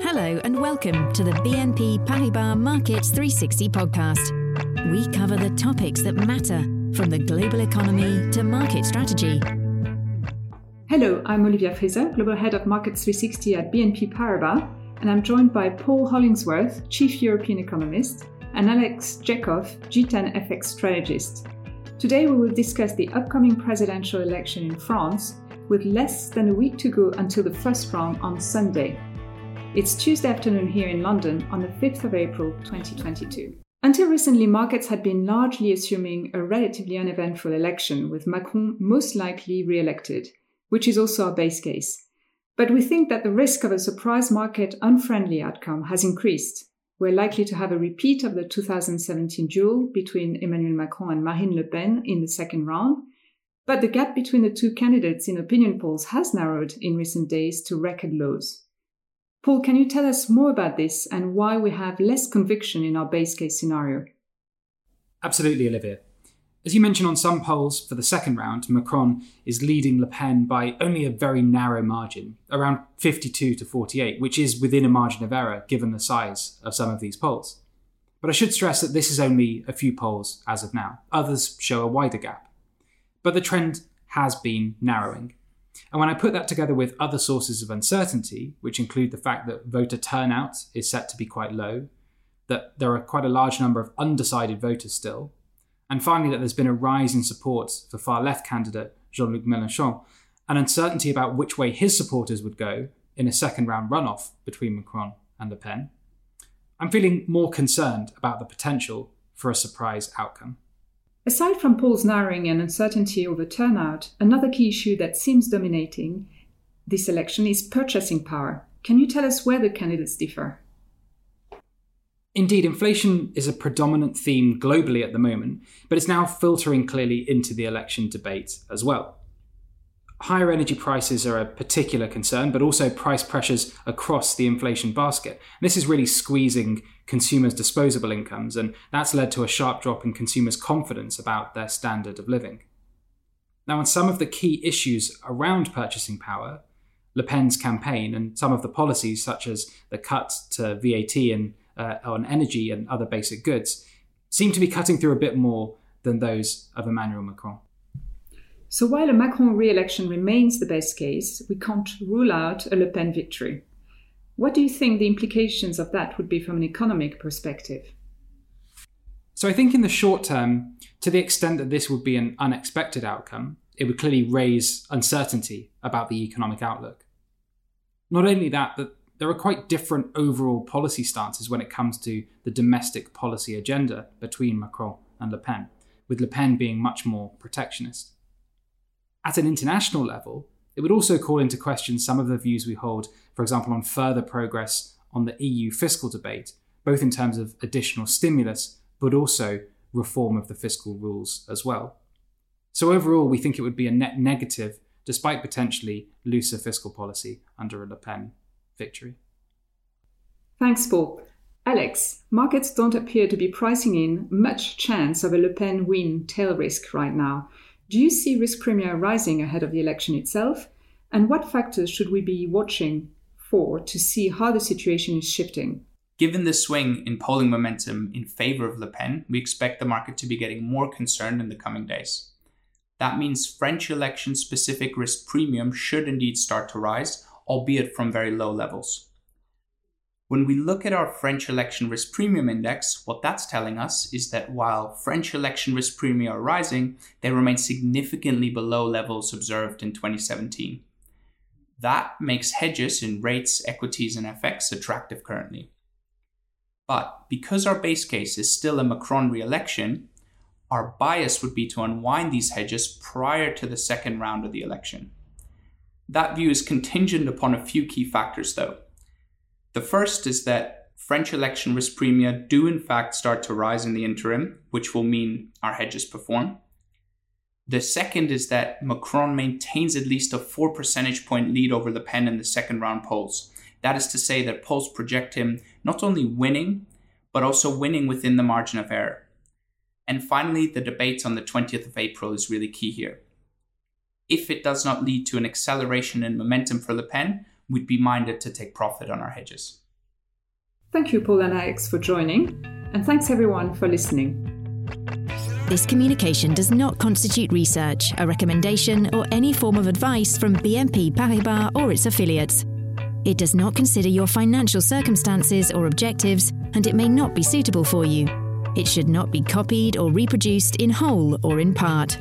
Hello and welcome to the BNP Paribas Markets 360 podcast. We cover the topics that matter from the global economy to market strategy. Hello, I'm Olivia Frieser, Global Head of Markets 360 at BNP Paribas, and I'm joined by Paul Hollingsworth, Chief European Economist, and Alex Jekov, G10 FX Strategist. Today we will discuss the upcoming presidential election in France with less than a week to go until the first round on Sunday. It's Tuesday afternoon here in London on the 5th of April 2022. Until recently, markets had been largely assuming a relatively uneventful election, with Macron most likely re elected, which is also our base case. But we think that the risk of a surprise market unfriendly outcome has increased. We're likely to have a repeat of the 2017 duel between Emmanuel Macron and Marine Le Pen in the second round, but the gap between the two candidates in opinion polls has narrowed in recent days to record lows. Paul, can you tell us more about this and why we have less conviction in our base case scenario? Absolutely, Olivia. As you mentioned on some polls for the second round, Macron is leading Le Pen by only a very narrow margin, around 52 to 48, which is within a margin of error given the size of some of these polls. But I should stress that this is only a few polls as of now. Others show a wider gap. But the trend has been narrowing. And when I put that together with other sources of uncertainty, which include the fact that voter turnout is set to be quite low, that there are quite a large number of undecided voters still, and finally that there's been a rise in support for far left candidate Jean Luc Mélenchon, and uncertainty about which way his supporters would go in a second round runoff between Macron and Le Pen, I'm feeling more concerned about the potential for a surprise outcome. Aside from polls narrowing and uncertainty over turnout, another key issue that seems dominating this election is purchasing power. Can you tell us where the candidates differ? Indeed, inflation is a predominant theme globally at the moment, but it's now filtering clearly into the election debate as well. Higher energy prices are a particular concern, but also price pressures across the inflation basket. This is really squeezing consumers' disposable incomes, and that's led to a sharp drop in consumers' confidence about their standard of living. Now, on some of the key issues around purchasing power, Le Pen's campaign and some of the policies, such as the cut to VAT and uh, on energy and other basic goods, seem to be cutting through a bit more than those of Emmanuel Macron. So while a Macron re-election remains the best case, we can't rule out a Le Pen victory. What do you think the implications of that would be from an economic perspective? So I think in the short term, to the extent that this would be an unexpected outcome, it would clearly raise uncertainty about the economic outlook. Not only that, but there are quite different overall policy stances when it comes to the domestic policy agenda between Macron and Le Pen, with Le Pen being much more protectionist. At an international level, it would also call into question some of the views we hold, for example, on further progress on the EU fiscal debate, both in terms of additional stimulus, but also reform of the fiscal rules as well. So, overall, we think it would be a net negative, despite potentially looser fiscal policy under a Le Pen victory. Thanks, Paul. Alex, markets don't appear to be pricing in much chance of a Le Pen win tail risk right now. Do you see risk premia rising ahead of the election itself? And what factors should we be watching for to see how the situation is shifting? Given the swing in polling momentum in favor of Le Pen, we expect the market to be getting more concerned in the coming days. That means French election specific risk premium should indeed start to rise, albeit from very low levels. When we look at our French election risk premium index, what that's telling us is that while French election risk premia are rising, they remain significantly below levels observed in 2017. That makes hedges in rates, equities, and FX attractive currently. But because our base case is still a Macron re election, our bias would be to unwind these hedges prior to the second round of the election. That view is contingent upon a few key factors, though. The first is that French election risk premia do in fact start to rise in the interim, which will mean our hedges perform. The second is that Macron maintains at least a 4 percentage point lead over Le Pen in the second round polls. That is to say that polls project him not only winning, but also winning within the margin of error. And finally, the debate on the 20th of April is really key here. If it does not lead to an acceleration in momentum for Le Pen, we'd be minded to take profit on our hedges. Thank you, Paul and Alex, for joining, and thanks everyone for listening. This communication does not constitute research, a recommendation, or any form of advice from BNP Paribas or its affiliates. It does not consider your financial circumstances or objectives, and it may not be suitable for you. It should not be copied or reproduced in whole or in part.